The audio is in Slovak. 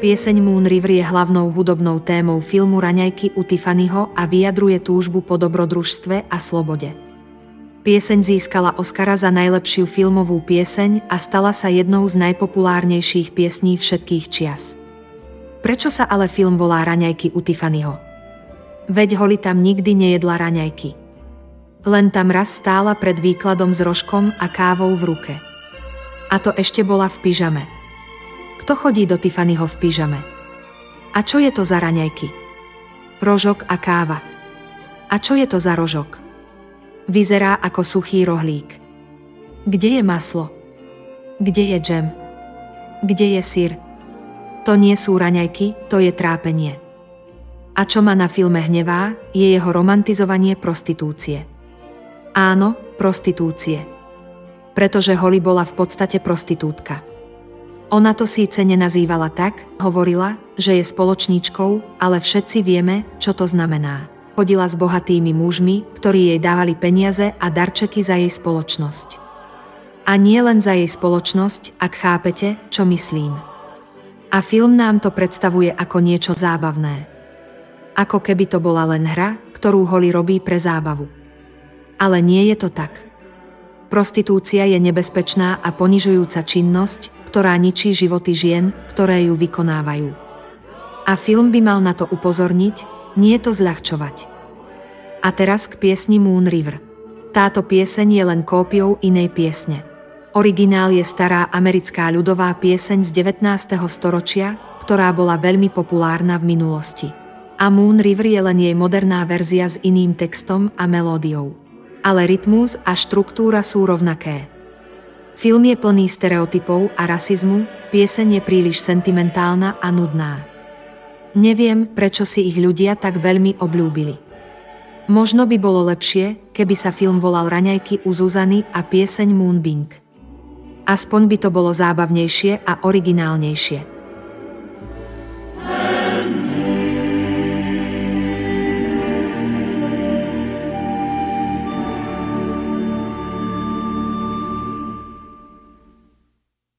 Pieseň Moon River je hlavnou hudobnou témou filmu Raňajky u Tiffanyho a vyjadruje túžbu po dobrodružstve a slobode. Pieseň získala Oscara za najlepšiu filmovú pieseň a stala sa jednou z najpopulárnejších piesní všetkých čias. Prečo sa ale film volá Raňajky u Tiffanyho? Veď Holly tam nikdy nejedla raňajky. Len tam raz stála pred výkladom s rožkom a kávou v ruke. A to ešte bola v pyžame. Kto chodí do Tiffanyho v pyžame? A čo je to za raňajky? Rožok a káva. A čo je to za rožok? Vyzerá ako suchý rohlík. Kde je maslo? Kde je džem? Kde je syr? To nie sú raňajky, to je trápenie. A čo ma na filme hnevá, je jeho romantizovanie prostitúcie. Áno, prostitúcie. Pretože Holly bola v podstate prostitútka. Ona to síce nenazývala tak, hovorila, že je spoločníčkou, ale všetci vieme, čo to znamená. Chodila s bohatými mužmi, ktorí jej dávali peniaze a darčeky za jej spoločnosť. A nie len za jej spoločnosť, ak chápete, čo myslím. A film nám to predstavuje ako niečo zábavné. Ako keby to bola len hra, ktorú Holly robí pre zábavu. Ale nie je to tak. Prostitúcia je nebezpečná a ponižujúca činnosť, ktorá ničí životy žien, ktoré ju vykonávajú. A film by mal na to upozorniť, nie to zľahčovať. A teraz k piesni Moon River. Táto pieseň je len kópiou inej piesne. Originál je stará americká ľudová pieseň z 19. storočia, ktorá bola veľmi populárna v minulosti. A Moon River je len jej moderná verzia s iným textom a melódiou. Ale rytmus a štruktúra sú rovnaké. Film je plný stereotypov a rasizmu, pieseň je príliš sentimentálna a nudná. Neviem, prečo si ich ľudia tak veľmi obľúbili. Možno by bolo lepšie, keby sa film volal Raňajky u Zuzany a pieseň Moonbing. Aspoň by to bolo zábavnejšie a originálnejšie.